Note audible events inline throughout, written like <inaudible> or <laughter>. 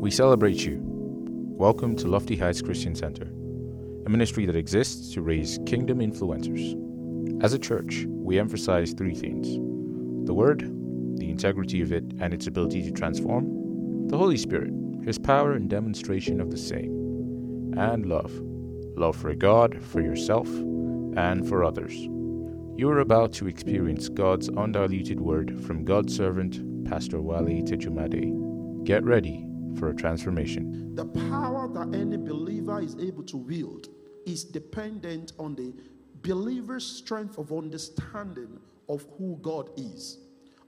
We celebrate you. Welcome to Lofty Heights Christian Center, a ministry that exists to raise kingdom influencers. As a church, we emphasize three things the Word, the integrity of it and its ability to transform, the Holy Spirit, His power and demonstration of the same, and love love for God, for yourself, and for others. You are about to experience God's undiluted word from God's servant, Pastor Wale Tejumade. Get ready for a transformation. The power that any believer is able to wield is dependent on the believer's strength of understanding of who God is.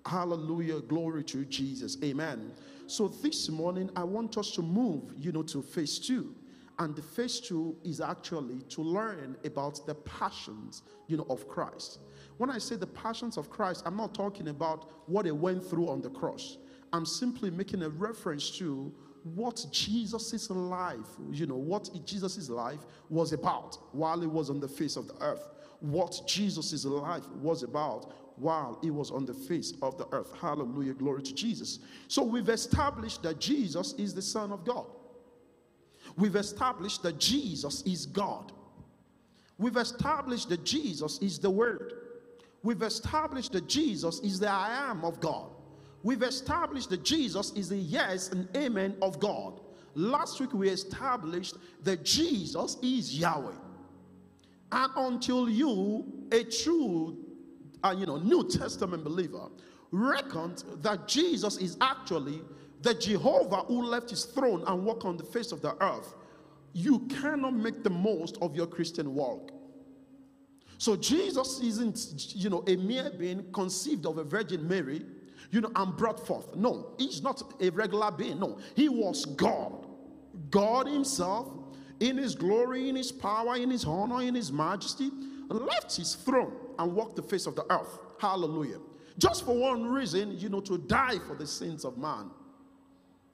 Hallelujah. Glory to Jesus. Amen. So this morning, I want us to move, you know, to phase two. And the phase two is actually to learn about the passions, you know, of Christ. When I say the passions of Christ, I'm not talking about what he went through on the cross. I'm simply making a reference to what Jesus' life, you know, what Jesus' life was about while he was on the face of the earth. What Jesus' life was about while he was on the face of the earth. Hallelujah, glory to Jesus. So we've established that Jesus is the Son of God. We've established that Jesus is God. We've established that Jesus is the Word. We've established that Jesus is the I am of God. We've established that Jesus is the yes and amen of God. Last week we established that Jesus is Yahweh. And until you, a true, uh, you know, New Testament believer, reckoned that Jesus is actually the Jehovah who left his throne and walked on the face of the earth, you cannot make the most of your Christian walk. So Jesus isn't, you know, a mere being conceived of a Virgin Mary you know, and brought forth. No, he's not a regular being. No, he was God. God himself, in his glory, in his power, in his honor, in his majesty, left his throne and walked the face of the earth. Hallelujah. Just for one reason, you know, to die for the sins of man.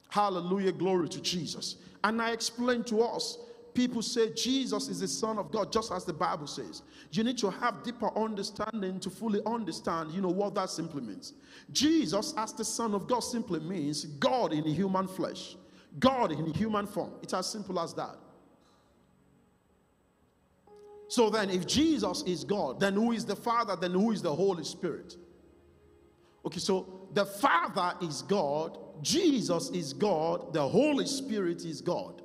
Hallelujah. Glory to Jesus. And I explained to us people say Jesus is the Son of God, just as the Bible says. You need to have deeper understanding to fully understand, you know, what that simply means. Jesus, as the Son of God, simply means God in human flesh, God in human form. It's as simple as that. So then, if Jesus is God, then who is the Father? Then who is the Holy Spirit? Okay, so the Father is God, Jesus is God, the Holy Spirit is God.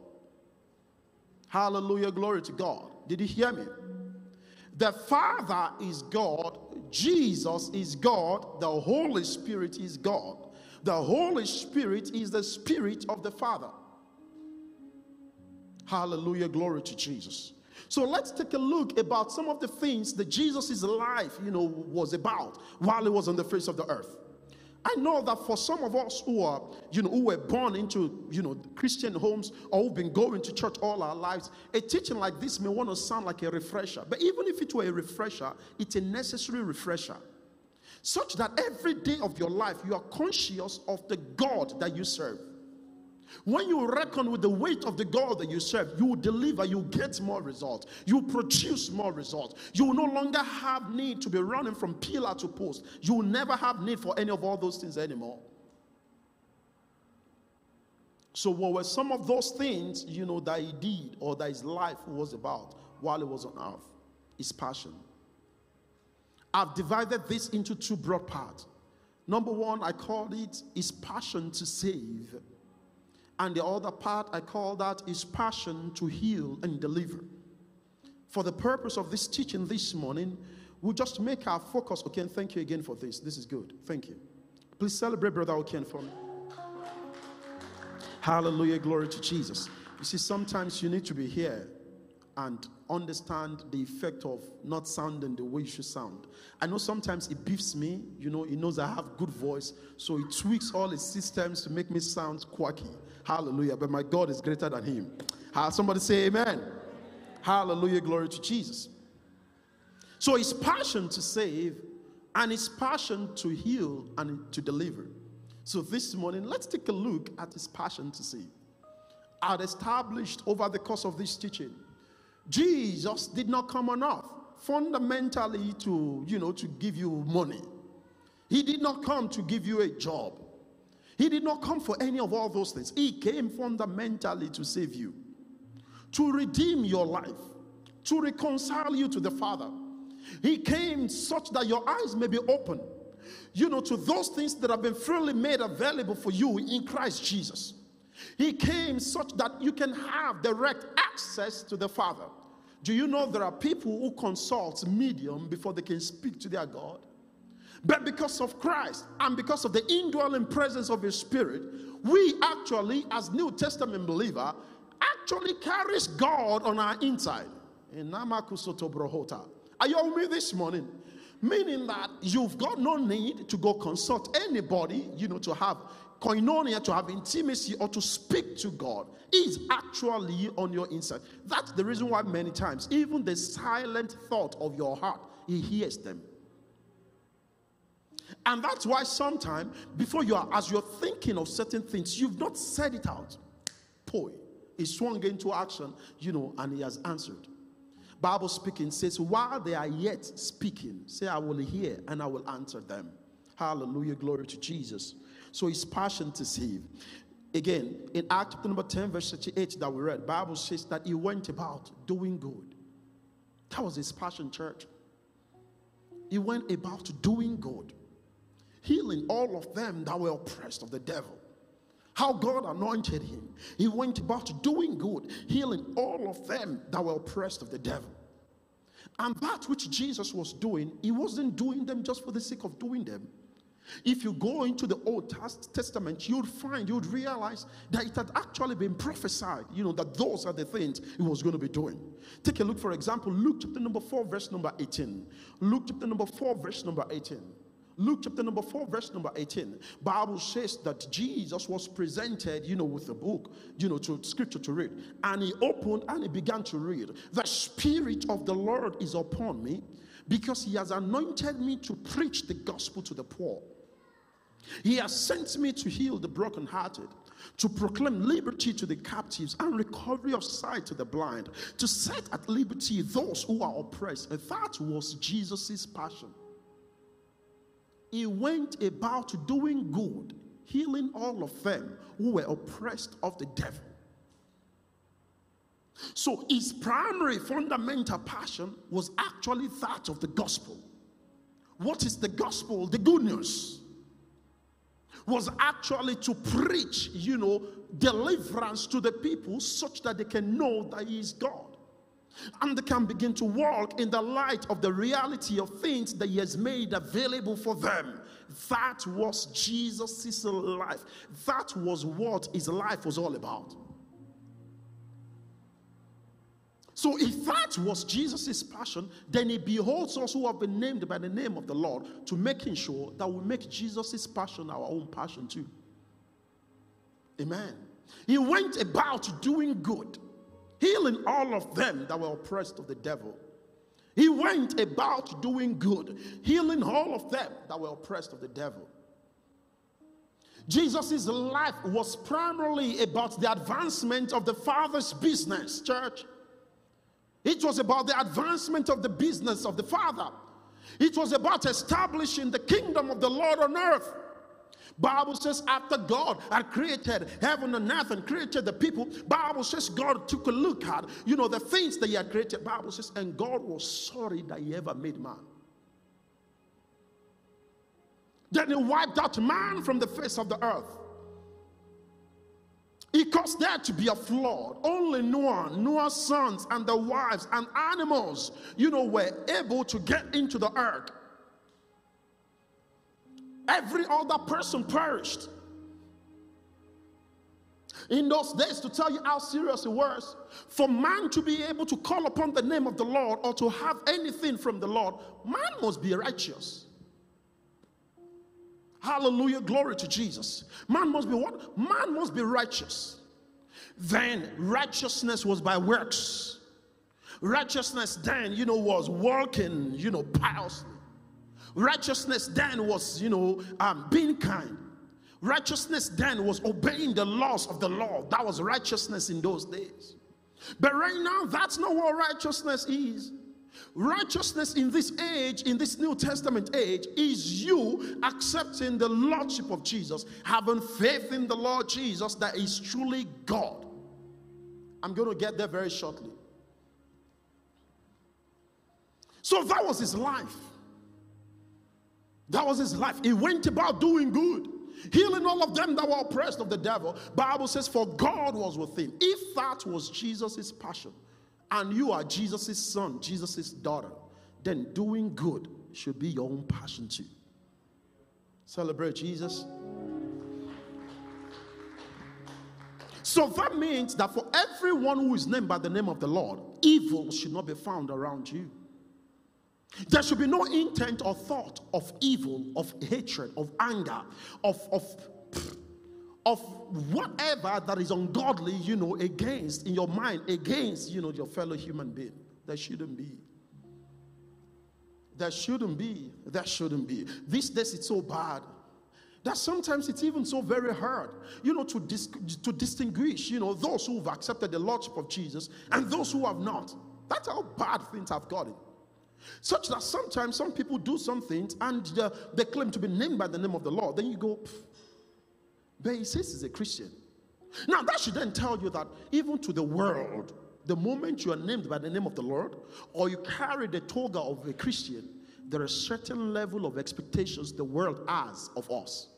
Hallelujah, glory to God. Did you hear me? The Father is God, Jesus is God, the Holy Spirit is God. The Holy Spirit is the Spirit of the Father. Hallelujah, glory to Jesus. So let's take a look about some of the things that Jesus' life, you know, was about while he was on the face of the earth. I know that for some of us who are, you know, who were born into, you know, Christian homes or who've been going to church all our lives, a teaching like this may want to sound like a refresher. But even if it were a refresher, it's a necessary refresher. Such that every day of your life you are conscious of the God that you serve. When you reckon with the weight of the God that you serve, you deliver, you get more results, you produce more results. You will no longer have need to be running from pillar to post. You will never have need for any of all those things anymore. So, what were some of those things, you know, that he did or that his life was about while he was on earth? His passion. I've divided this into two broad parts. Number one, I called it his passion to save. And the other part, I call that is passion to heal and deliver. For the purpose of this teaching this morning, we'll just make our focus. Okay, thank you again for this. This is good. Thank you. Please celebrate Brother Oken for me. Hallelujah, glory to Jesus. You see, sometimes you need to be here and understand the effect of not sounding the way you should sound. I know sometimes it beefs me, you know, he knows I have good voice, so he tweaks all his systems to make me sound quirky. Hallelujah. But my God is greater than him. How somebody say amen. Hallelujah. Glory to Jesus. So his passion to save and his passion to heal and to deliver. So this morning, let's take a look at his passion to save. I'd established over the course of this teaching, Jesus did not come on earth fundamentally to, you know, to give you money. He did not come to give you a job. He did not come for any of all those things. He came fundamentally to save you, to redeem your life, to reconcile you to the Father. He came such that your eyes may be open, you know, to those things that have been freely made available for you in Christ Jesus. He came such that you can have direct access to the Father. Do you know there are people who consult medium before they can speak to their God? But because of Christ and because of the indwelling presence of His Spirit, we actually, as New Testament believer, actually carries God on our inside. Are you with me this morning? Meaning that you've got no need to go consult anybody, you know, to have koinonia, to have intimacy, or to speak to God is actually on your inside. That's the reason why many times, even the silent thought of your heart, He hears them. And that's why sometimes, before you are, as you're thinking of certain things, you've not said it out. Boy, he swung into action, you know, and he has answered. Bible speaking says, while they are yet speaking, say, I will hear and I will answer them. Hallelujah, glory to Jesus. So his passion to save. Again, in Acts number 10, verse 38 that we read, Bible says that he went about doing good. That was his passion, church. He went about doing good, healing all of them that were oppressed of the devil. How God anointed him. He went about doing good, healing all of them that were oppressed of the devil. And that which Jesus was doing, he wasn't doing them just for the sake of doing them. If you go into the Old Testament, you'd find, you'd realize that it had actually been prophesied, you know, that those are the things he was going to be doing. Take a look, for example, Luke chapter number 4, verse number 18. Luke chapter number 4, verse number 18. Luke chapter number 4, verse number 18. Bible says that Jesus was presented, you know, with a book, you know, to scripture to read. And he opened and he began to read. The Spirit of the Lord is upon me because he has anointed me to preach the gospel to the poor. He has sent me to heal the brokenhearted, to proclaim liberty to the captives and recovery of sight to the blind, to set at liberty those who are oppressed. And that was Jesus' passion. He went about doing good, healing all of them who were oppressed of the devil. So his primary fundamental passion was actually that of the gospel. What is the gospel? The good news was actually to preach, you know, deliverance to the people such that they can know that He is God. And they can begin to walk in the light of the reality of things that He has made available for them. That was Jesus' life. That was what His life was all about. So, if that was Jesus' passion, then he beholds us who have been named by the name of the Lord to making sure that we make Jesus' passion our own passion too. Amen. He went about doing good, healing all of them that were oppressed of the devil. He went about doing good, healing all of them that were oppressed of the devil. Jesus' life was primarily about the advancement of the Father's business, church. It was about the advancement of the business of the Father. It was about establishing the kingdom of the Lord on earth. Bible says after God had created heaven and earth and created the people, Bible says God took a look at, you know, the things that he had created. Bible says, and God was sorry that he ever made man. Then he wiped out man from the face of the earth. Caused there to be a flood. Only Noah, Noah's sons, and the wives and animals, you know, were able to get into the ark. Every other person perished. In those days, to tell you how serious it was, for man to be able to call upon the name of the Lord or to have anything from the Lord, man must be righteous. Hallelujah. Glory to Jesus. Man must be what? Man must be righteous. Then righteousness was by works. Righteousness then, you know, was walking, you know, piously. Righteousness then was, you know, um, being kind. Righteousness then was obeying the laws of the law. That was righteousness in those days. But right now, that's not what righteousness is. Righteousness in this age, in this New Testament age, is you accepting the Lordship of Jesus, having faith in the Lord Jesus that is truly God. I'm going to get there very shortly. So that was his life. That was his life. He went about doing good, healing all of them that were oppressed of the devil. Bible says, For God was with him. If that was Jesus' passion, and you are Jesus' son, Jesus' daughter, then doing good should be your own passion too. Celebrate Jesus. So that means that for everyone who is named by the name of the Lord, evil should not be found around you. There should be no intent or thought of evil, of hatred, of anger, of, of, of whatever that is ungodly, you know, against in your mind, against, you know, your fellow human being. There shouldn't be. There shouldn't be. There shouldn't be. These days it's so bad that sometimes it's even so very hard, you know, to, dis- to distinguish, you know, those who have accepted the Lordship of Jesus and those who have not. That's how bad things have gotten. Such that sometimes some people do some things and uh, they claim to be named by the name of the Lord. Then you go, but he says he's a Christian. Now, that should then tell you that even to the world, the moment you are named by the name of the Lord or you carry the toga of a Christian, there are certain level of expectations the world has of us.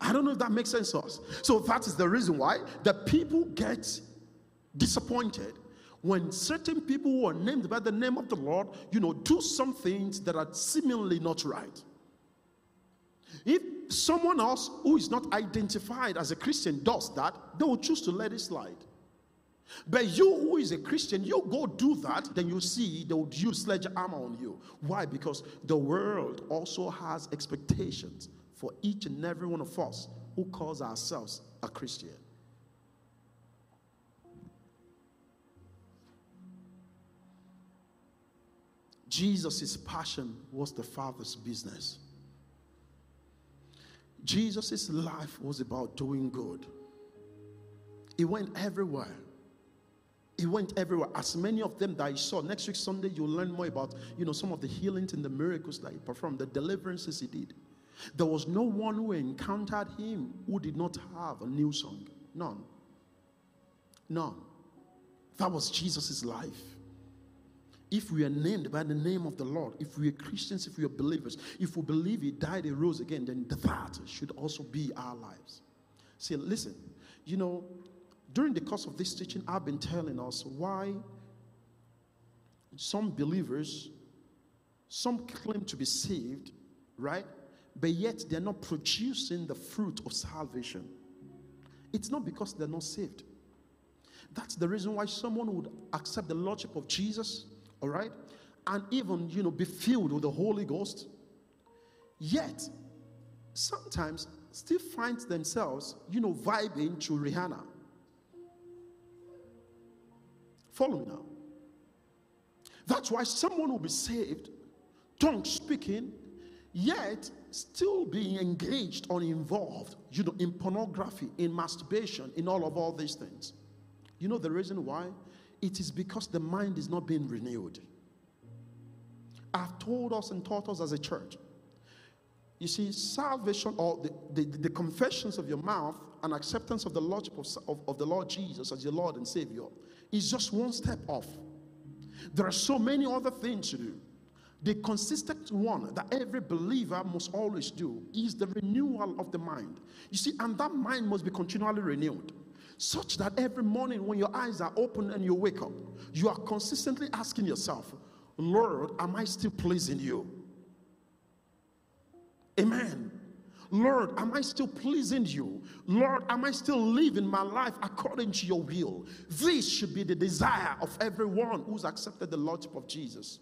I don't know if that makes sense to us. So that is the reason why the people get disappointed when certain people who are named by the name of the Lord, you know, do some things that are seemingly not right. If someone else who is not identified as a Christian does that, they will choose to let it slide. But you, who is a Christian, you go do that, then you see they would use sledgehammer on you. Why? Because the world also has expectations for each and every one of us who calls ourselves a Christian. Jesus' passion was the Father's business. Jesus' life was about doing good. He went everywhere. He went everywhere. As many of them that I saw. Next week, Sunday, you'll learn more about, you know, some of the healings and the miracles that he performed, the deliverances he did. There was no one who encountered him who did not have a new song. None. None. That was Jesus' life if we are named by the name of the Lord, if we are Christians, if we are believers, if we believe He died, He rose again, then that should also be our lives. See, listen, you know, during the course of this teaching, I've been telling us why some believers, some claim to be saved, right? But yet they're not producing the fruit of salvation. It's not because they're not saved. That's the reason why someone would accept the Lordship of Jesus all right, and even, you know, be filled with the Holy Ghost, yet sometimes still find themselves, you know, vibing to Rihanna. Follow me now. That's why someone will be saved, tongue speaking, yet still being engaged or involved, you know, in pornography, in masturbation, in all of all these things. You know the reason why? It is because the mind is not being renewed. I've told us and taught us as a church. You see, salvation or the, the, the confessions of your mouth and acceptance of the Lordship of, of, of the Lord Jesus as your Lord and Savior is just one step off. There are so many other things to do. The consistent one that every believer must always do is the renewal of the mind. You see, and that mind must be continually renewed such that every morning when your eyes are open and you wake up, you are consistently asking yourself, Lord, am I still pleasing you? Amen. Lord, am I still pleasing you? Lord, am I still living my life according to your will? This should be the desire of everyone who's accepted the Lordship of Jesus.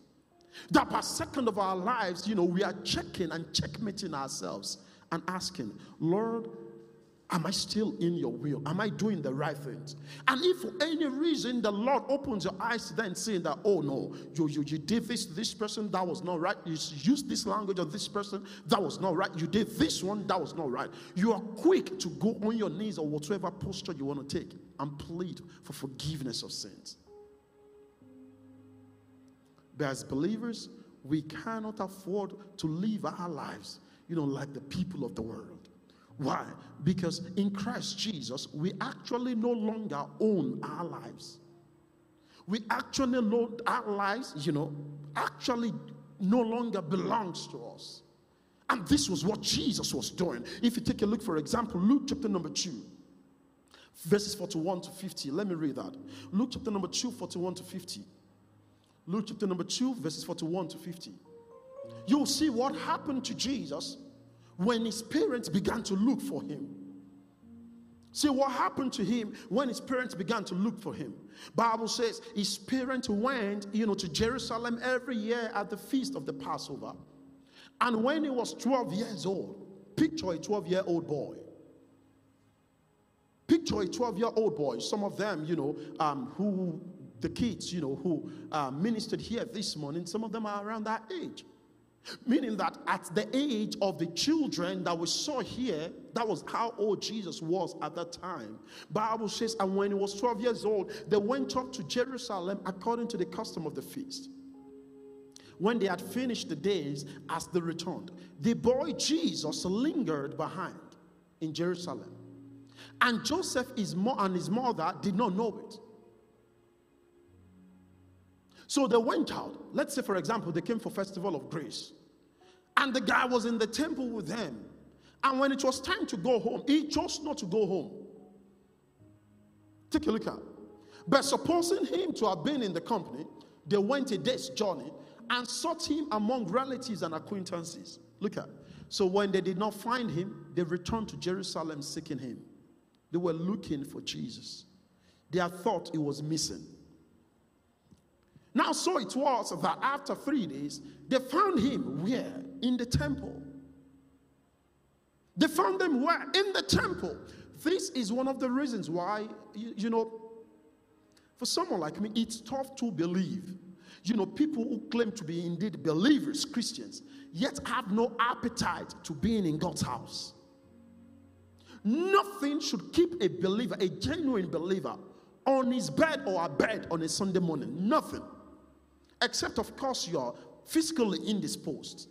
That per second of our lives, you know, we are checking and checkmating ourselves and asking, Lord, Am I still in your will? Am I doing the right things? And if for any reason the Lord opens your eyes then seeing that, oh no, you, you, you did this this person, that was not right. You used this language of this person, that was not right. You did this one, that was not right. You are quick to go on your knees or whatever posture you want to take and plead for forgiveness of sins. But as believers, we cannot afford to live our lives, you know, like the people of the world. Why? Because in Christ Jesus, we actually no longer own our lives. We actually know our lives, you know, actually no longer belongs to us. And this was what Jesus was doing. If you take a look, for example, Luke chapter number 2, verses 41 to 50. Let me read that. Luke chapter number 2, 41 to 50. Luke chapter number 2, verses 41 to 50. You'll see what happened to Jesus when his parents began to look for him. See what happened to him when his parents began to look for him. Bible says his parents went, you know, to Jerusalem every year at the feast of the Passover. And when he was 12 years old, picture a 12 year old boy. Picture a 12 year old boy. Some of them, you know, um, who the kids, you know, who uh, ministered here this morning, some of them are around that age. Meaning that at the age of the children that we saw here, that was how old Jesus was at that time. Bible says, and when he was 12 years old, they went up to Jerusalem according to the custom of the feast. When they had finished the days, as they returned, the boy Jesus lingered behind in Jerusalem. And Joseph his mo- and his mother did not know it. So they went out. Let's say, for example, they came for Festival of Grace. And the guy was in the temple with them. And when it was time to go home, he chose not to go home. Take a look at. But supposing him to have been in the company, they went a day's journey and sought him among relatives and acquaintances. Look at. So when they did not find him, they returned to Jerusalem seeking him. They were looking for Jesus. They had thought he was missing. Now, so it was that after three days, they found him where? In the temple. They found him where? In the temple. This is one of the reasons why, you, you know, for someone like me, it's tough to believe. You know, people who claim to be indeed believers, Christians, yet have no appetite to being in God's house. Nothing should keep a believer, a genuine believer, on his bed or a bed on a Sunday morning. Nothing except, of course, you're physically indisposed.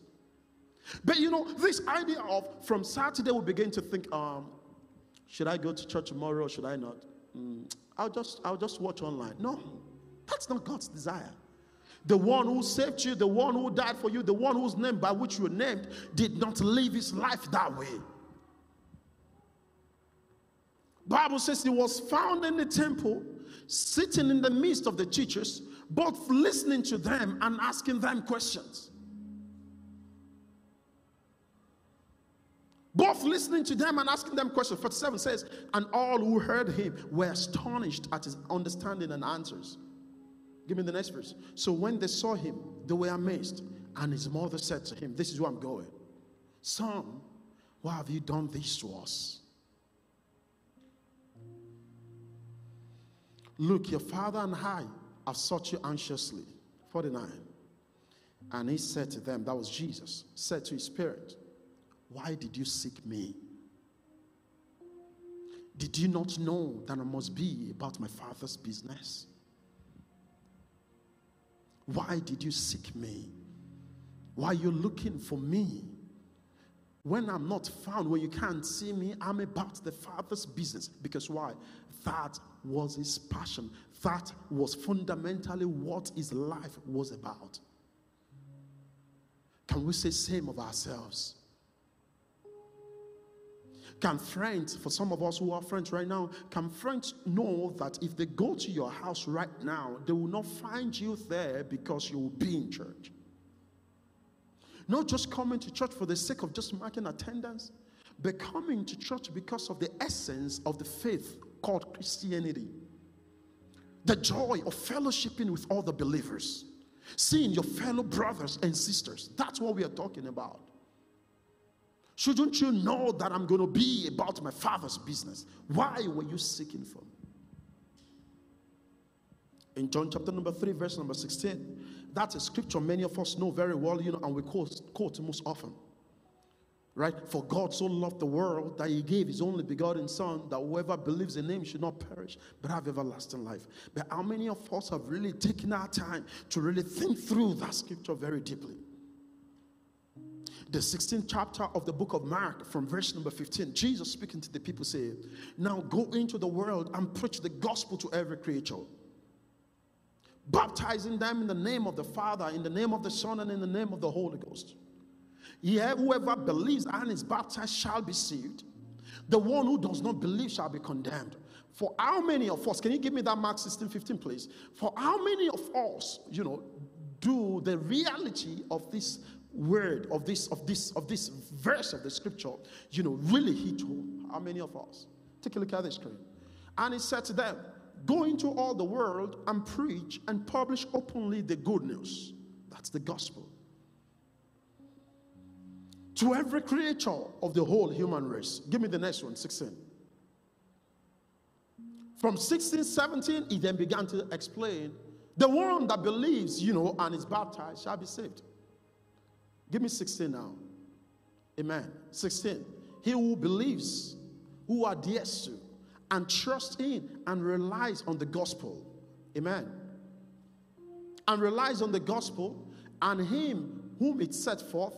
But you know, this idea of from Saturday we begin to think, um, should I go to church tomorrow or should I not? Mm, I'll just I'll just watch online. No, that's not God's desire. The one who saved you, the one who died for you, the one whose name by which you were named did not live his life that way. Bible says he was found in the temple, sitting in the midst of the teachers, both listening to them and asking them questions. Both listening to them and asking them questions. 47 says, And all who heard him were astonished at his understanding and answers. Give me the next verse. So when they saw him, they were amazed. And his mother said to him, This is where I'm going. Son, why have you done this to us? Look, your father and I have sought you anxiously. 49. And he said to them, that was Jesus, said to his spirit, Why did you seek me? Did you not know that I must be about my father's business? Why did you seek me? Why are you looking for me? When I'm not found, when you can't see me, I'm about the Father's business. Because why? That was his passion. That was fundamentally what his life was about. Can we say same of ourselves? Can friends, for some of us who are friends right now, can friends know that if they go to your house right now, they will not find you there because you will be in church? Not just coming to church for the sake of just marking attendance, but coming to church because of the essence of the faith called Christianity. The joy of fellowshipping with other believers, seeing your fellow brothers and sisters. That's what we are talking about. Shouldn't you know that I'm going to be about my father's business? Why were you seeking for me? In John chapter number 3, verse number 16, that's a scripture many of us know very well, you know, and we quote, quote most often. Right? For God so loved the world that he gave his only begotten Son, that whoever believes in him should not perish, but have everlasting life. But how many of us have really taken our time to really think through that scripture very deeply? The 16th chapter of the book of Mark, from verse number 15, Jesus speaking to the people, say, Now go into the world and preach the gospel to every creature baptizing them in the name of the Father, in the name of the Son, and in the name of the Holy Ghost. Yeah, whoever believes and is baptized shall be saved. The one who does not believe shall be condemned. For how many of us, can you give me that Mark 16, 15, please? For how many of us, you know, do the reality of this word, of this, of this, of this verse of the scripture, you know, really hit home? How many of us? Take a look at the screen. And he said to them, Go into all the world and preach and publish openly the good news. That's the gospel to every creature of the whole human race. Give me the next one, 16. From 16, 17, he then began to explain the one that believes, you know, and is baptized shall be saved. Give me 16 now. Amen. 16. He who believes, who adheres to, and trusts in and relies on the gospel. Amen. And relies on the gospel and him whom it set forth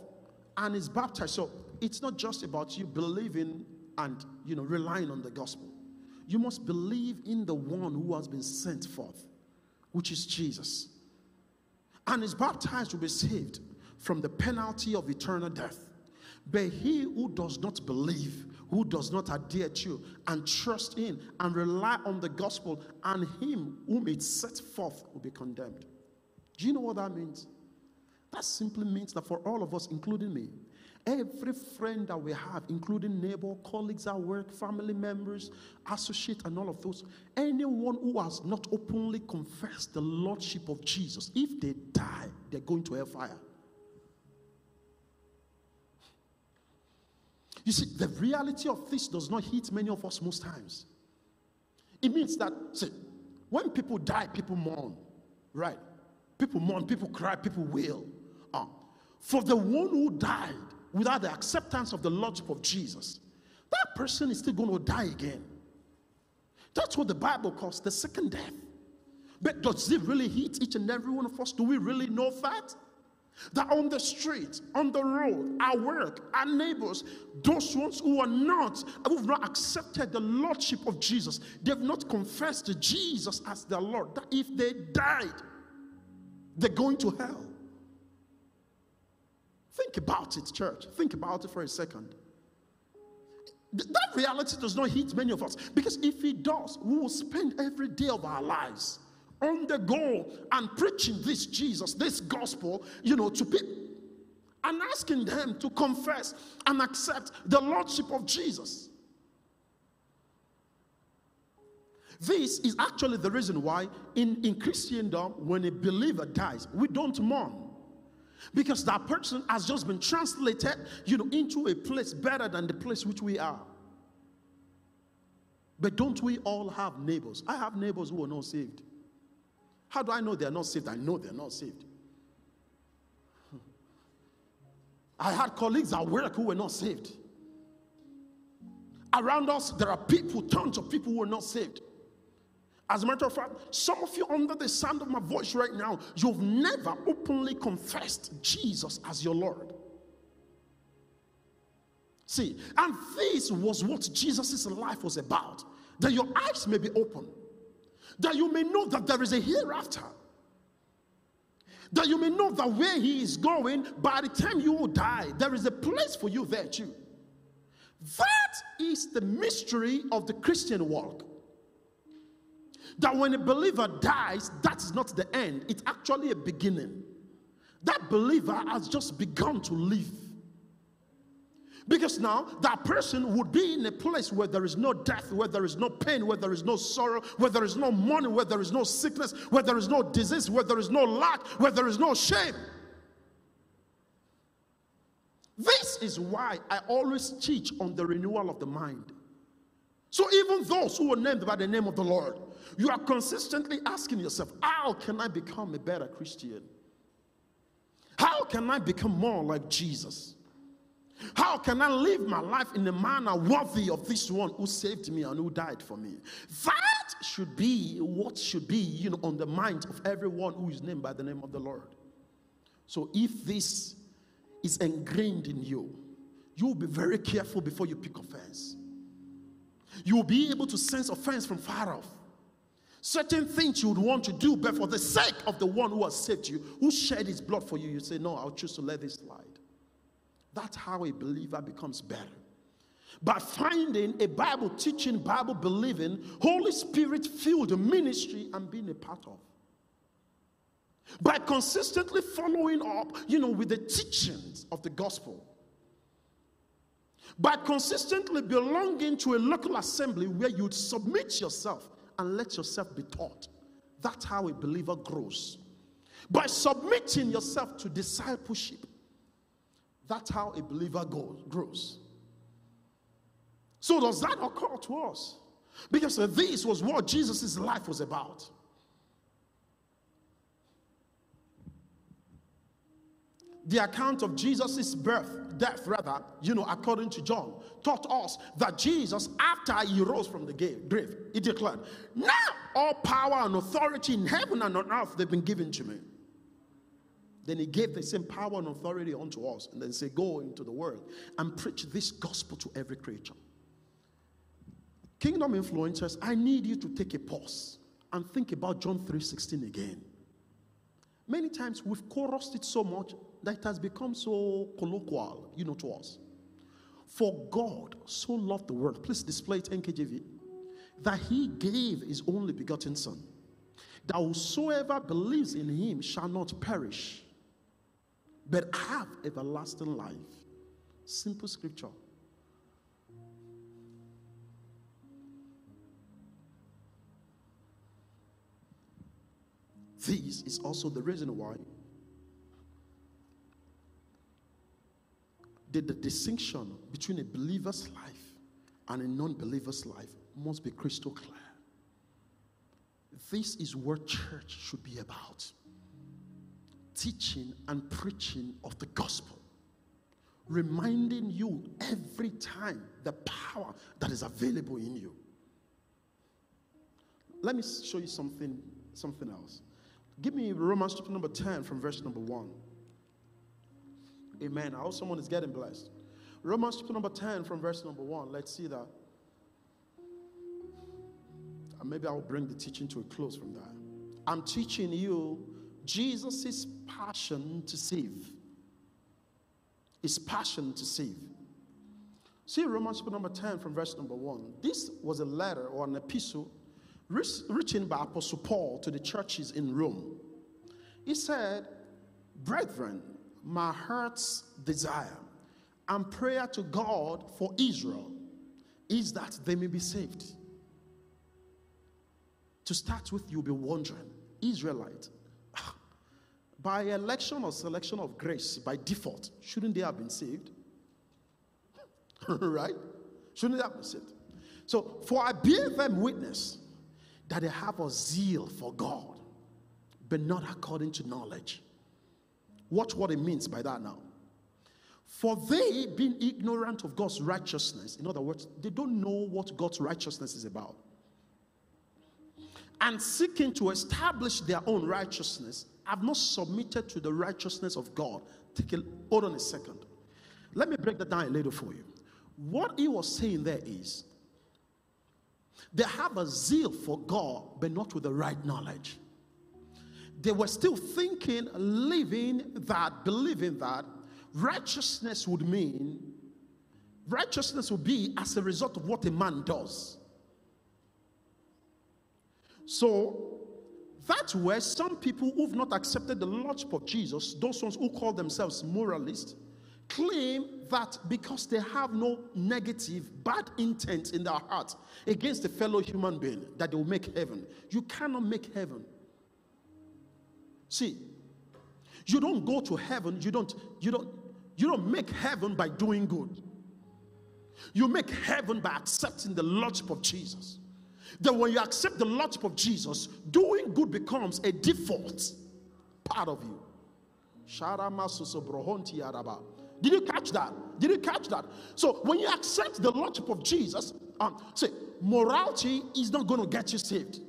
and is baptized. So it's not just about you believing and you know relying on the gospel. You must believe in the one who has been sent forth, which is Jesus. And is baptized to be saved from the penalty of eternal death. But he who does not believe, who does not adhere to and trust in and rely on the gospel and him whom it set forth will be condemned. Do you know what that means? That simply means that for all of us, including me, every friend that we have, including neighbor, colleagues at work, family members, associate, and all of those, anyone who has not openly confessed the lordship of Jesus, if they die, they're going to hellfire. You see, the reality of this does not hit many of us most times. It means that, see, when people die, people mourn, right? People mourn, people cry, people wail. For the one who died without the acceptance of the Lordship of Jesus, that person is still going to die again. That's what the Bible calls the second death. But does it really hit each and every one of us? Do we really know that? That on the street, on the road, our work, our neighbors, those ones who are not, who have not accepted the Lordship of Jesus, they've not confessed to Jesus as their Lord, that if they died, they're going to hell. Think about it, church. Think about it for a second. That reality does not hit many of us because if it does, we will spend every day of our lives on the go and preaching this Jesus, this gospel, you know, to people and asking them to confess and accept the Lordship of Jesus. This is actually the reason why in, in Christendom, when a believer dies, we don't mourn. Because that person has just been translated, you know, into a place better than the place which we are. But don't we all have neighbors? I have neighbors who are not saved. How do I know they're not saved? I know they're not saved. I had colleagues at work who were not saved. Around us, there are people, tons of people who are not saved. As a matter of fact, some of you under the sound of my voice right now, you've never openly confessed Jesus as your Lord. See, and this was what Jesus' life was about that your eyes may be open, that you may know that there is a hereafter, that you may know that where He is going, by the time you will die, there is a place for you there too. That is the mystery of the Christian walk that when a believer dies, that is not the end, it's actually a beginning. That believer has just begun to live. Because now that person would be in a place where there is no death, where there is no pain, where there is no sorrow, where there is no money, where there is no sickness, where there is no disease, where there is no lack, where there is no shame. This is why I always teach on the renewal of the mind. So even those who are named by the name of the Lord, you are consistently asking yourself, How can I become a better Christian? How can I become more like Jesus? How can I live my life in a manner worthy of this one who saved me and who died for me? That should be what should be, you know, on the mind of everyone who is named by the name of the Lord. So if this is ingrained in you, you will be very careful before you pick offense. You will be able to sense offense from far off. Certain things you would want to do, but for the sake of the one who has saved you, who shed his blood for you, you say, No, I'll choose to let this slide. That's how a believer becomes better. By finding a Bible teaching, Bible believing, Holy Spirit filled ministry and being a part of. By consistently following up, you know, with the teachings of the gospel. By consistently belonging to a local assembly where you'd submit yourself and let yourself be taught. That's how a believer grows. By submitting yourself to discipleship that's how a believer grows. So, does that occur to us? Because this was what Jesus' life was about. The account of Jesus' birth, death, rather, you know, according to John, taught us that Jesus, after he rose from the grave, he declared, Now all power and authority in heaven and on earth they've been given to me. Then he gave the same power and authority unto us. And then say, Go into the world and preach this gospel to every creature. Kingdom influencers, I need you to take a pause and think about John 3:16 again. Many times we've chorused it so much that it has become so colloquial, you know, to us. For God so loved the world, please display it NKJV, that he gave his only begotten Son, that whosoever believes in him shall not perish, but have everlasting life. Simple scripture. This is also the reason why the, the distinction between a believer's life and a non believer's life must be crystal clear. This is what church should be about teaching and preaching of the gospel, reminding you every time the power that is available in you. Let me show you something, something else. Give me Romans chapter number 10 from verse number 1. Amen. I hope someone is getting blessed. Romans chapter number 10 from verse number 1. Let's see that. And maybe I'll bring the teaching to a close from that. I'm teaching you Jesus' passion to save. His passion to save. See Romans chapter number 10 from verse number 1. This was a letter or an epistle written by Apostle Paul to the churches in Rome. He said, Brethren, my heart's desire and prayer to God for Israel is that they may be saved. To start with, you'll be wondering, Israelite, ah, by election or selection of grace, by default, shouldn't they have been saved? <laughs> right? Shouldn't they have been saved? So, for I bear them witness that they have a zeal for God, but not according to knowledge. Watch what it means by that now. For they, being ignorant of God's righteousness, in other words, they don't know what God's righteousness is about, and seeking to establish their own righteousness, have not submitted to the righteousness of God. Take a hold on a second. Let me break that down a little for you. What he was saying there is they have a zeal for God, but not with the right knowledge. They were still thinking, living that, believing that righteousness would mean righteousness would be as a result of what a man does. So that's where some people who've not accepted the Lordship of Jesus, those ones who call themselves moralists, claim that because they have no negative, bad intent in their heart against a fellow human being, that they will make heaven. You cannot make heaven. See, you don't go to heaven, you don't, you don't, you don't make heaven by doing good. You make heaven by accepting the Lordship of Jesus Then when you accept the Lordship of Jesus, doing good becomes a default part of you. Did you catch that? Did you catch that? So when you accept the Lordship of Jesus, um, say, morality is not going to get you saved.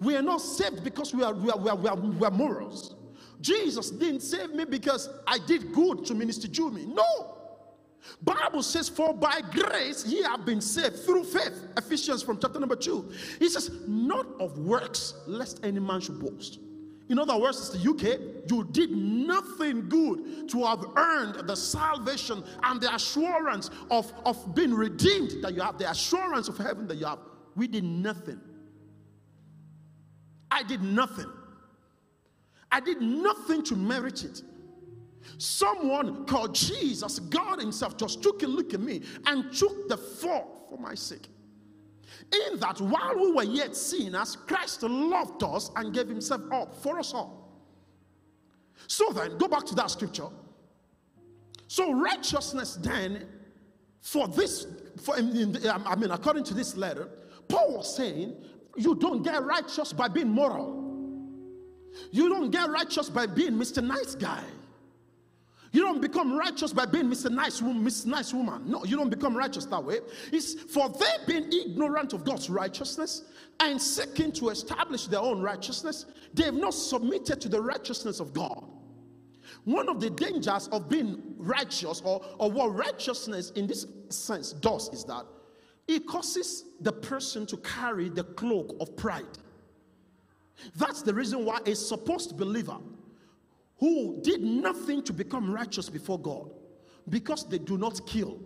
We are not saved because we are, we are, we are, we are, we are morals. Jesus didn't save me because I did good to Minister Jumi. No. Bible says, For by grace ye have been saved through faith. Ephesians from chapter number two. He says, Not of works, lest any man should boast. In other words, it's the UK, you did nothing good to have earned the salvation and the assurance of, of being redeemed that you have, the assurance of heaven that you have. We did nothing. I did nothing. I did nothing to merit it. Someone called Jesus, God Himself, just took a look at me and took the fall for my sake. In that, while we were yet sinners, Christ loved us and gave Himself up for us all. So then, go back to that scripture. So, righteousness then, for this, for, um, I mean, according to this letter, Paul was saying, you don't get righteous by being moral. You don't get righteous by being Mr. Nice Guy. You don't become righteous by being Mr. Nice Woman, Miss Nice Woman. No, you don't become righteous that way. It's for they being ignorant of God's righteousness and seeking to establish their own righteousness, they have not submitted to the righteousness of God. One of the dangers of being righteous, or, or what righteousness in this sense does, is that it causes the person to carry the cloak of pride. That's the reason why a supposed believer who did nothing to become righteous before God because they do not kill,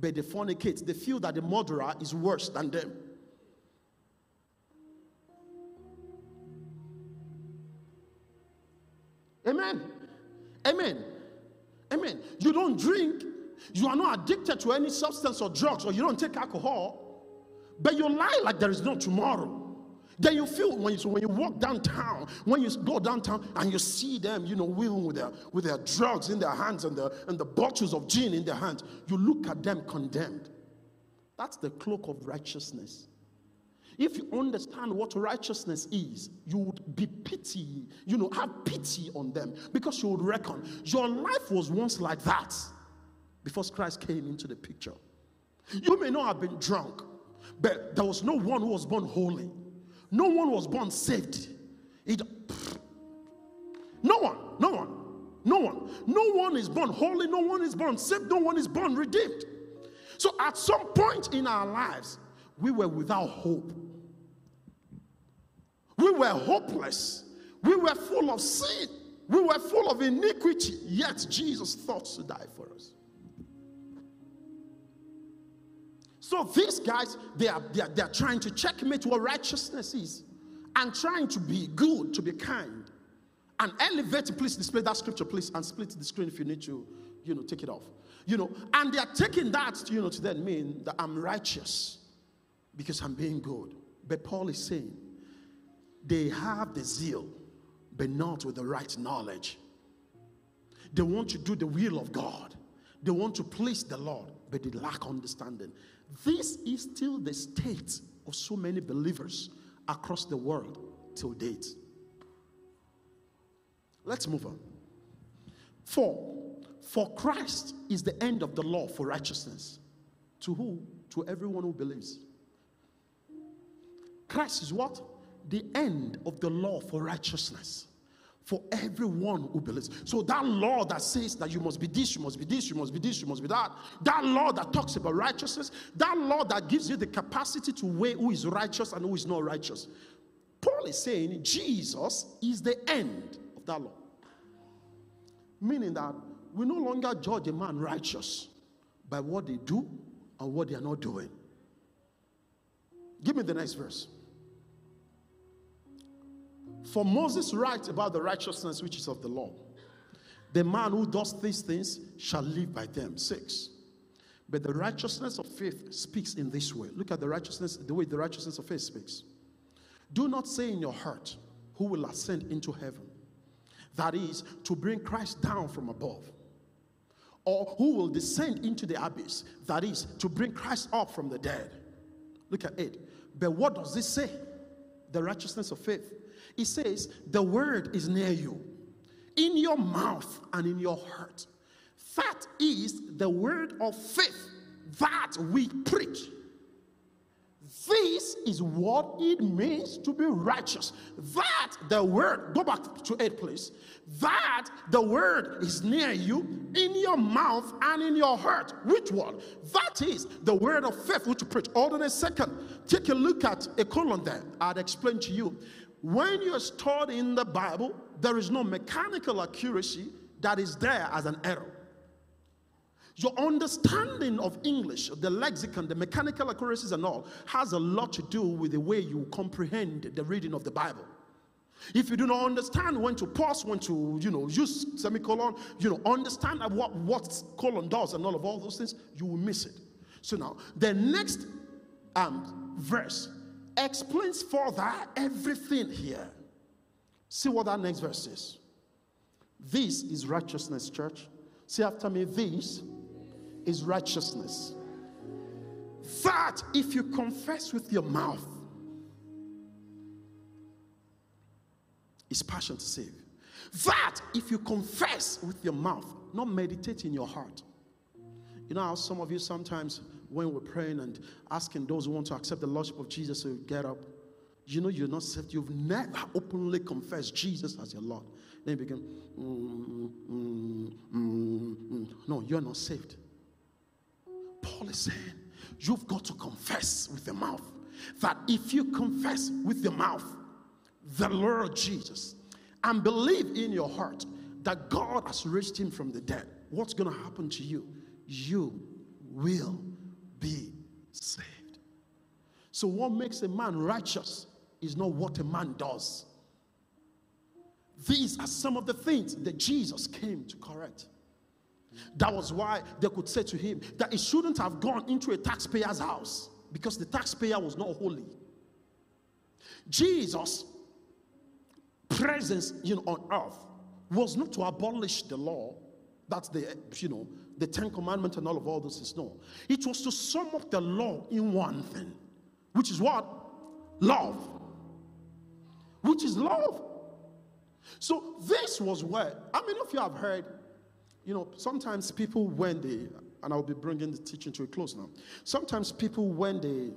but they fornicate. They feel that the murderer is worse than them. Amen. Amen. Amen. You don't drink, you are not addicted to any substance or drugs, or you don't take alcohol, but you lie like there is no tomorrow. Then you feel when you, when you walk downtown, when you go downtown and you see them, you know, with their, with their drugs in their hands and the, and the bottles of gin in their hands, you look at them condemned. That's the cloak of righteousness. If you understand what righteousness is, you would be pity, you know, have pity on them because you would reckon your life was once like that before Christ came into the picture. You may not have been drunk, but there was no one who was born holy. No one was born saved. It, no one, no one, no one. No one is born holy, no one is born saved, no one is born redeemed. So at some point in our lives, we were without hope. We were hopeless. We were full of sin. We were full of iniquity. Yet Jesus thought to die for us. So these guys, they are, they are, they are trying to checkmate what righteousness is and trying to be good, to be kind. And elevate, please display that scripture, please, and split the screen if you need to, you know, take it off. You know, and they are taking that, you know, to then mean that I'm righteous because I'm being good. But Paul is saying they have the zeal, but not with the right knowledge. They want to do the will of God. They want to please the Lord, but they lack understanding. This is still the state of so many believers across the world till date. Let's move on. Four, for Christ is the end of the law for righteousness. To who? To everyone who believes. Christ is what? The end of the law for righteousness for everyone who believes. So that law that says that you must be this, you must be this, you must be this, you must be that, that law that talks about righteousness, that law that gives you the capacity to weigh who is righteous and who is not righteous. Paul is saying Jesus is the end of that law. Meaning that we no longer judge a man righteous by what they do and what they are not doing. Give me the next verse. For Moses writes about the righteousness which is of the law. The man who does these things shall live by them. Six. But the righteousness of faith speaks in this way. Look at the righteousness, the way the righteousness of faith speaks. Do not say in your heart, Who will ascend into heaven? That is, to bring Christ down from above. Or who will descend into the abyss? That is, to bring Christ up from the dead. Look at it. But what does this say? The righteousness of faith he says, The word is near you, in your mouth and in your heart. That is the word of faith that we preach. This is what it means to be righteous. That the word, go back to eight, please. That the word is near you, in your mouth and in your heart. Which one? That is the word of faith which you preach. Hold on a second. Take a look at a colon there. I'd explain to you. When you're studying the Bible, there is no mechanical accuracy that is there as an error. Your understanding of English, the lexicon, the mechanical accuracies, and all, has a lot to do with the way you comprehend the reading of the Bible. If you do not understand when to pause, when to, you know, use semicolon, you know, understand what, what colon does and all of all those things, you will miss it. So now, the next um, verse explains further everything here. See what that next verse is. This is righteousness, church. See after me, this is righteousness. That if you confess with your mouth, is passion to save. That if you confess with your mouth, not meditate in your heart. You know how some of you sometimes, when we're praying and asking those who want to accept the Lordship of Jesus to get up, you know you're not saved. You've never openly confessed Jesus as your Lord. Then you begin, mm, mm, mm, no, you're not saved. Paul is saying, you've got to confess with your mouth. That if you confess with your mouth the Lord Jesus and believe in your heart that God has raised him from the dead, what's going to happen to you? You will be saved. So, what makes a man righteous is not what a man does. These are some of the things that Jesus came to correct. That was why they could say to him that he shouldn't have gone into a taxpayer's house because the taxpayer was not holy. Jesus' presence know, on earth was not to abolish the law. That's the, you know, the Ten Commandments and all of all this is no. It was to sum up the law in one thing, which is what? Love. Which is love. So this was where, I mean, if you have heard you know, sometimes people, when they, and I'll be bringing the teaching to a close now. Sometimes people, when they,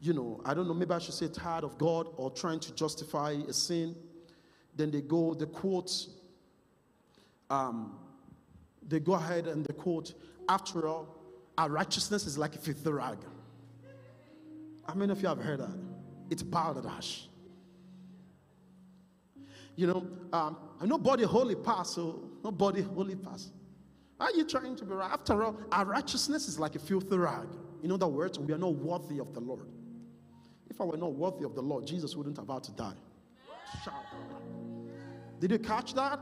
you know, I don't know, maybe I should say tired of God or trying to justify a sin, then they go, the quote, um, they go ahead and they quote, after all, our righteousness is like a filthy rag. How many of you have heard that? It's balderdash. You know, um, nobody holy pass, so Nobody holy pass. Are you trying to be right? After all, our righteousness is like a filthy rag. In other words, we are not worthy of the Lord. If I were not worthy of the Lord, Jesus wouldn't have had to die. Shout. Did you catch that?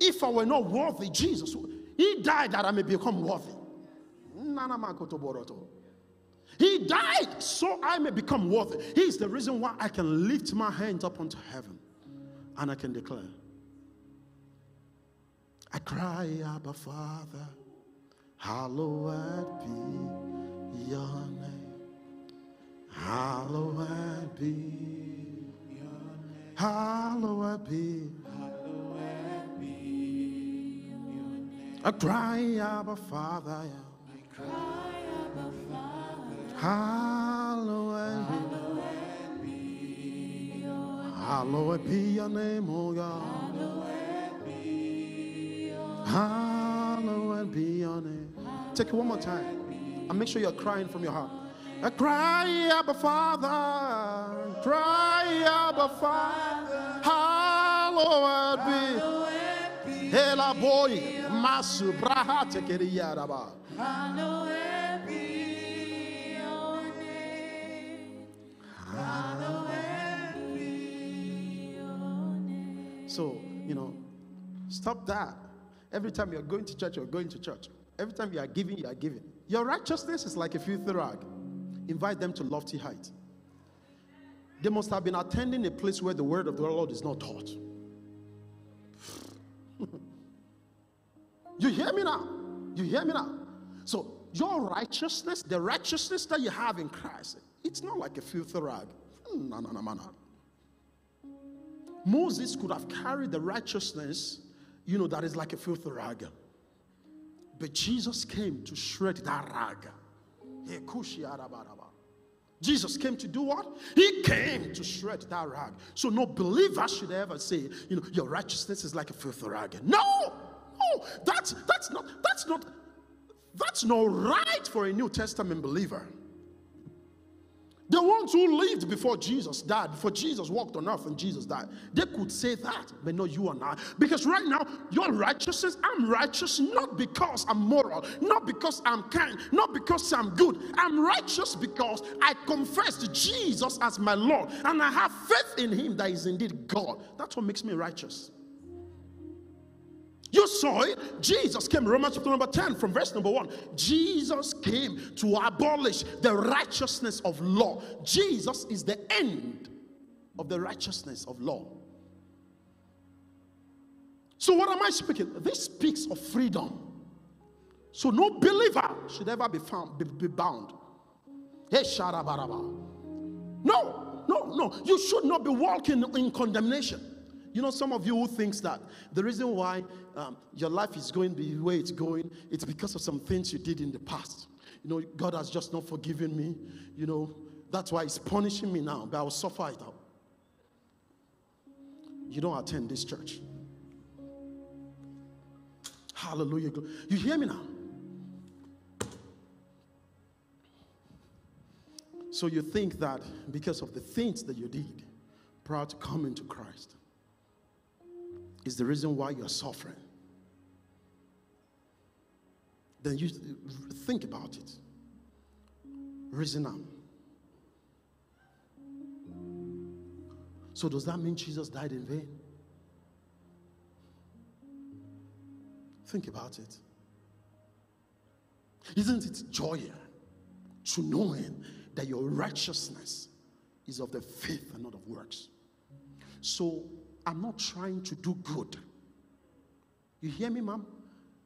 If I were not worthy, Jesus, He died that I may become worthy. He died so I may become worthy. He is the reason why I can lift my hands up unto heaven and I can declare, I cry, Abba Father, hallowed be your name. Hallowed be your name. Hallowed be. I cry, Abba Father. I cry, Abba Father. Hallowed, hallowed be. Hallowed be your name, O God. Hallowed be your name. Take it one more time. And make sure you're crying from your heart. I cry, Abba Father. Cry, Abba Father. Hallowed be. Hela boy. Masu braha tekeriya raba. Hallowed be name. Hallowed be your name. So, you know, stop that. Every time you're going to church, you're going to church. Every time you are giving, you are giving. Your righteousness is like a filthy rag. Invite them to lofty height. They must have been attending a place where the word of the Lord is not taught. You hear me now? You hear me now? So, your righteousness, the righteousness that you have in Christ, it's not like a filthy rag. Hmm, no, no, no, no. Moses could have carried the righteousness you know, that is like a filthy rag. But Jesus came to shred that rag. Jesus came to do what? He came to shred that rag. So no believer should ever say, you know, your righteousness is like a filthy rag. No, that's that's not that's not that's not right for a New Testament believer. The ones who lived before Jesus died, before Jesus walked on earth and Jesus died, they could say that, but not you and I. Because right now, your righteousness, I'm righteous not because I'm moral, not because I'm kind, not because I'm good. I'm righteous because I confessed Jesus as my Lord and I have faith in Him that is indeed God. That's what makes me righteous. You saw it. Jesus came, Romans chapter number 10, from verse number 1. Jesus came to abolish the righteousness of law. Jesus is the end of the righteousness of law. So, what am I speaking? This speaks of freedom. So, no believer should ever be found be, be bound. Hey. No, no, no. You should not be walking in condemnation. You know, some of you who thinks that the reason why um, your life is going the way it's going, it's because of some things you did in the past. You know, God has just not forgiven me. You know, that's why He's punishing me now, but I will suffer it out. You don't attend this church. Hallelujah. You hear me now? So you think that because of the things that you did prior to coming to Christ, is the reason why you're suffering, then you think about it. Reason up. So, does that mean Jesus died in vain? Think about it. Isn't it joy to knowing that your righteousness is of the faith and not of works? So, I'm not trying to do good. You hear me, mom?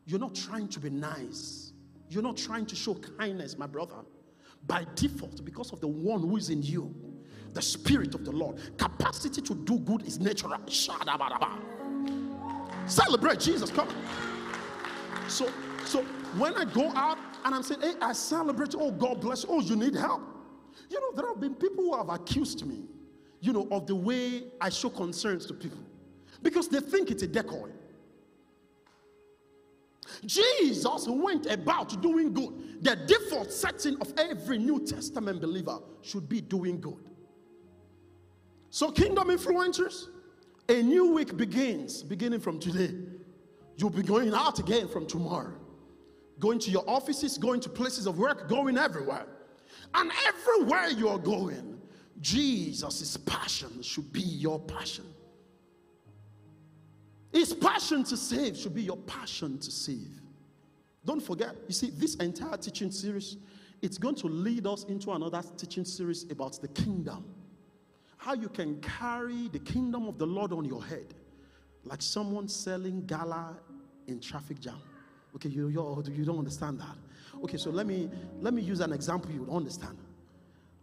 You're not trying to be nice. You're not trying to show kindness, my brother. By default, because of the one who is in you, the Spirit of the Lord, capacity to do good is natural. Celebrate Jesus, come. So, so when I go out and I'm saying, hey, I celebrate, oh, God bless oh, you need help. You know, there have been people who have accused me you know, of the way I show concerns to people because they think it's a decoy. Jesus went about doing good. The default setting of every New Testament believer should be doing good. So, kingdom influencers, a new week begins beginning from today. You'll be going out again from tomorrow. Going to your offices, going to places of work, going everywhere. And everywhere you're going, Jesus' passion should be your passion. His passion to save should be your passion to save. Don't forget, you see, this entire teaching series, it's going to lead us into another teaching series about the kingdom. How you can carry the kingdom of the Lord on your head, like someone selling gala in traffic jam. Okay, you, you, don't understand that. Okay, so let me let me use an example you would understand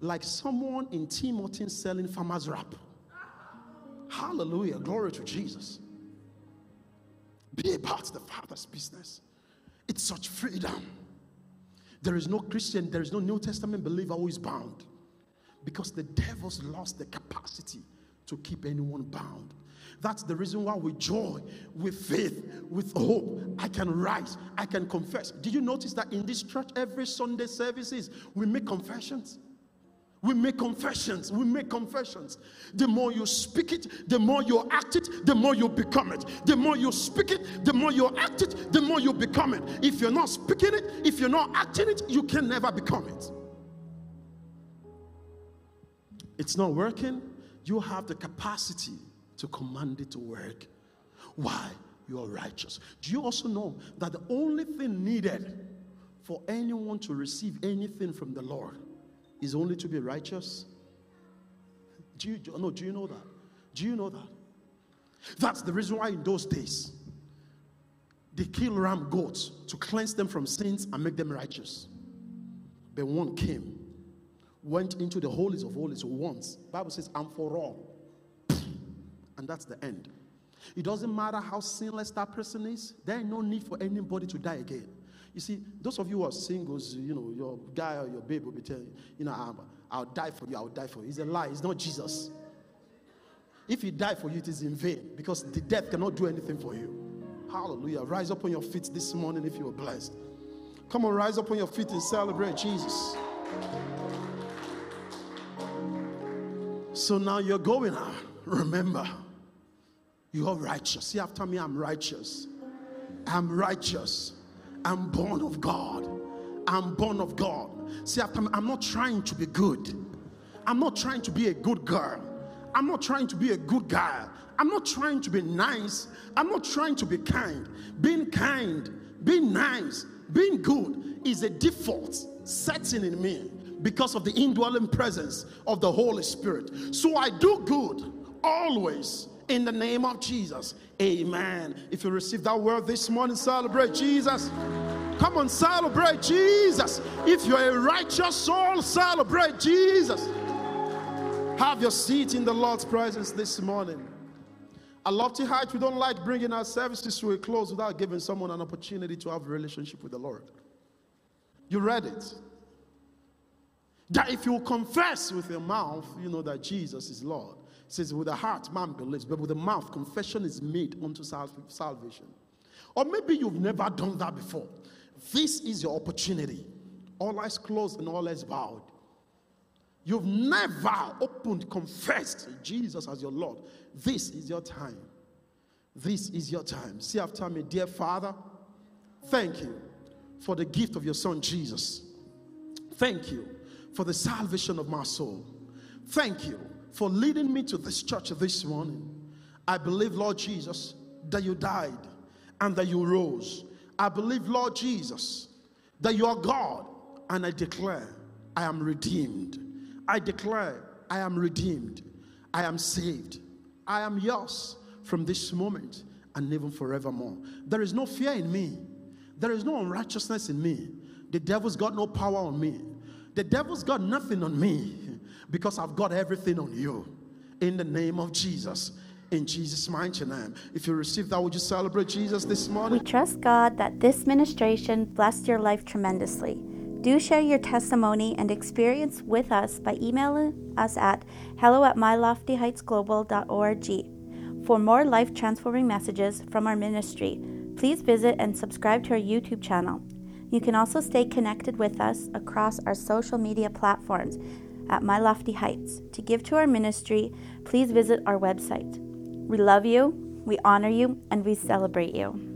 like someone in Timothy selling farmer's wrap. Hallelujah. Glory to Jesus. Be about the Father's business. It's such freedom. There is no Christian, there is no New Testament believer who is bound because the devil's lost the capacity to keep anyone bound. That's the reason why with joy, with faith, with hope, I can rise, I can confess. Did you notice that in this church, every Sunday services, we make confessions? We make confessions. We make confessions. The more you speak it, the more you act it, the more you become it. The more you speak it, the more you act it, the more you become it. If you're not speaking it, if you're not acting it, you can never become it. It's not working. You have the capacity to command it to work. Why? You are righteous. Do you also know that the only thing needed for anyone to receive anything from the Lord? Is only to be righteous? Do you, no, do you know that? Do you know that? That's the reason why in those days they kill ram goats to cleanse them from sins and make them righteous. But one came, went into the holies of holies once. Bible says, and for all. And that's the end. It doesn't matter how sinless that person is, there is no need for anybody to die again. You see, those of you who are singles, you know, your guy or your babe will be telling you, you know, ah, I'll, I'll die for you, I'll die for you. It's a lie, it's not Jesus. If he died for you, it is in vain because the death cannot do anything for you. Hallelujah. Rise up on your feet this morning if you are blessed. Come on, rise up on your feet and celebrate Jesus. So now you're going out. Remember, you are righteous. See after me, I'm righteous. I'm righteous. I'm born of God. I'm born of God. See I'm not trying to be good. I'm not trying to be a good girl. I'm not trying to be a good guy. I'm not trying to be nice. I'm not trying to be kind. Being kind, being nice, being good is a default setting in me because of the indwelling presence of the Holy Spirit. So I do good always in the name of Jesus. Amen. If you receive that word this morning, celebrate Jesus. Come on, celebrate Jesus. If you're a righteous soul, celebrate Jesus. Have your seat in the Lord's presence this morning. At Lofty Heights, we don't like bringing our services to a close without giving someone an opportunity to have a relationship with the Lord. You read it. That if you confess with your mouth, you know that Jesus is Lord. Says, with the heart, man believes, but with the mouth, confession is made unto salvation. Or maybe you've never done that before. This is your opportunity. All eyes closed and all eyes bowed. You've never opened, confessed Jesus as your Lord. This is your time. This is your time. See after me, dear Father, thank you for the gift of your Son Jesus. Thank you for the salvation of my soul. Thank you for leading me to this church this morning. I believe, Lord Jesus, that you died and that you rose. I believe, Lord Jesus, that you are God, and I declare I am redeemed. I declare I am redeemed. I am saved. I am yours from this moment and even forevermore. There is no fear in me. There is no unrighteousness in me. The devil's got no power on me. The devil's got nothing on me because I've got everything on you. In the name of Jesus. In Jesus' mighty name. If you receive that, would you celebrate Jesus this morning? We trust God that this ministration blessed your life tremendously. Do share your testimony and experience with us by emailing us at hello at myloftyheightsglobal.org. For more life transforming messages from our ministry, please visit and subscribe to our YouTube channel. You can also stay connected with us across our social media platforms at My Lofty Heights. To give to our ministry, please visit our website. We love you, we honor you, and we celebrate you.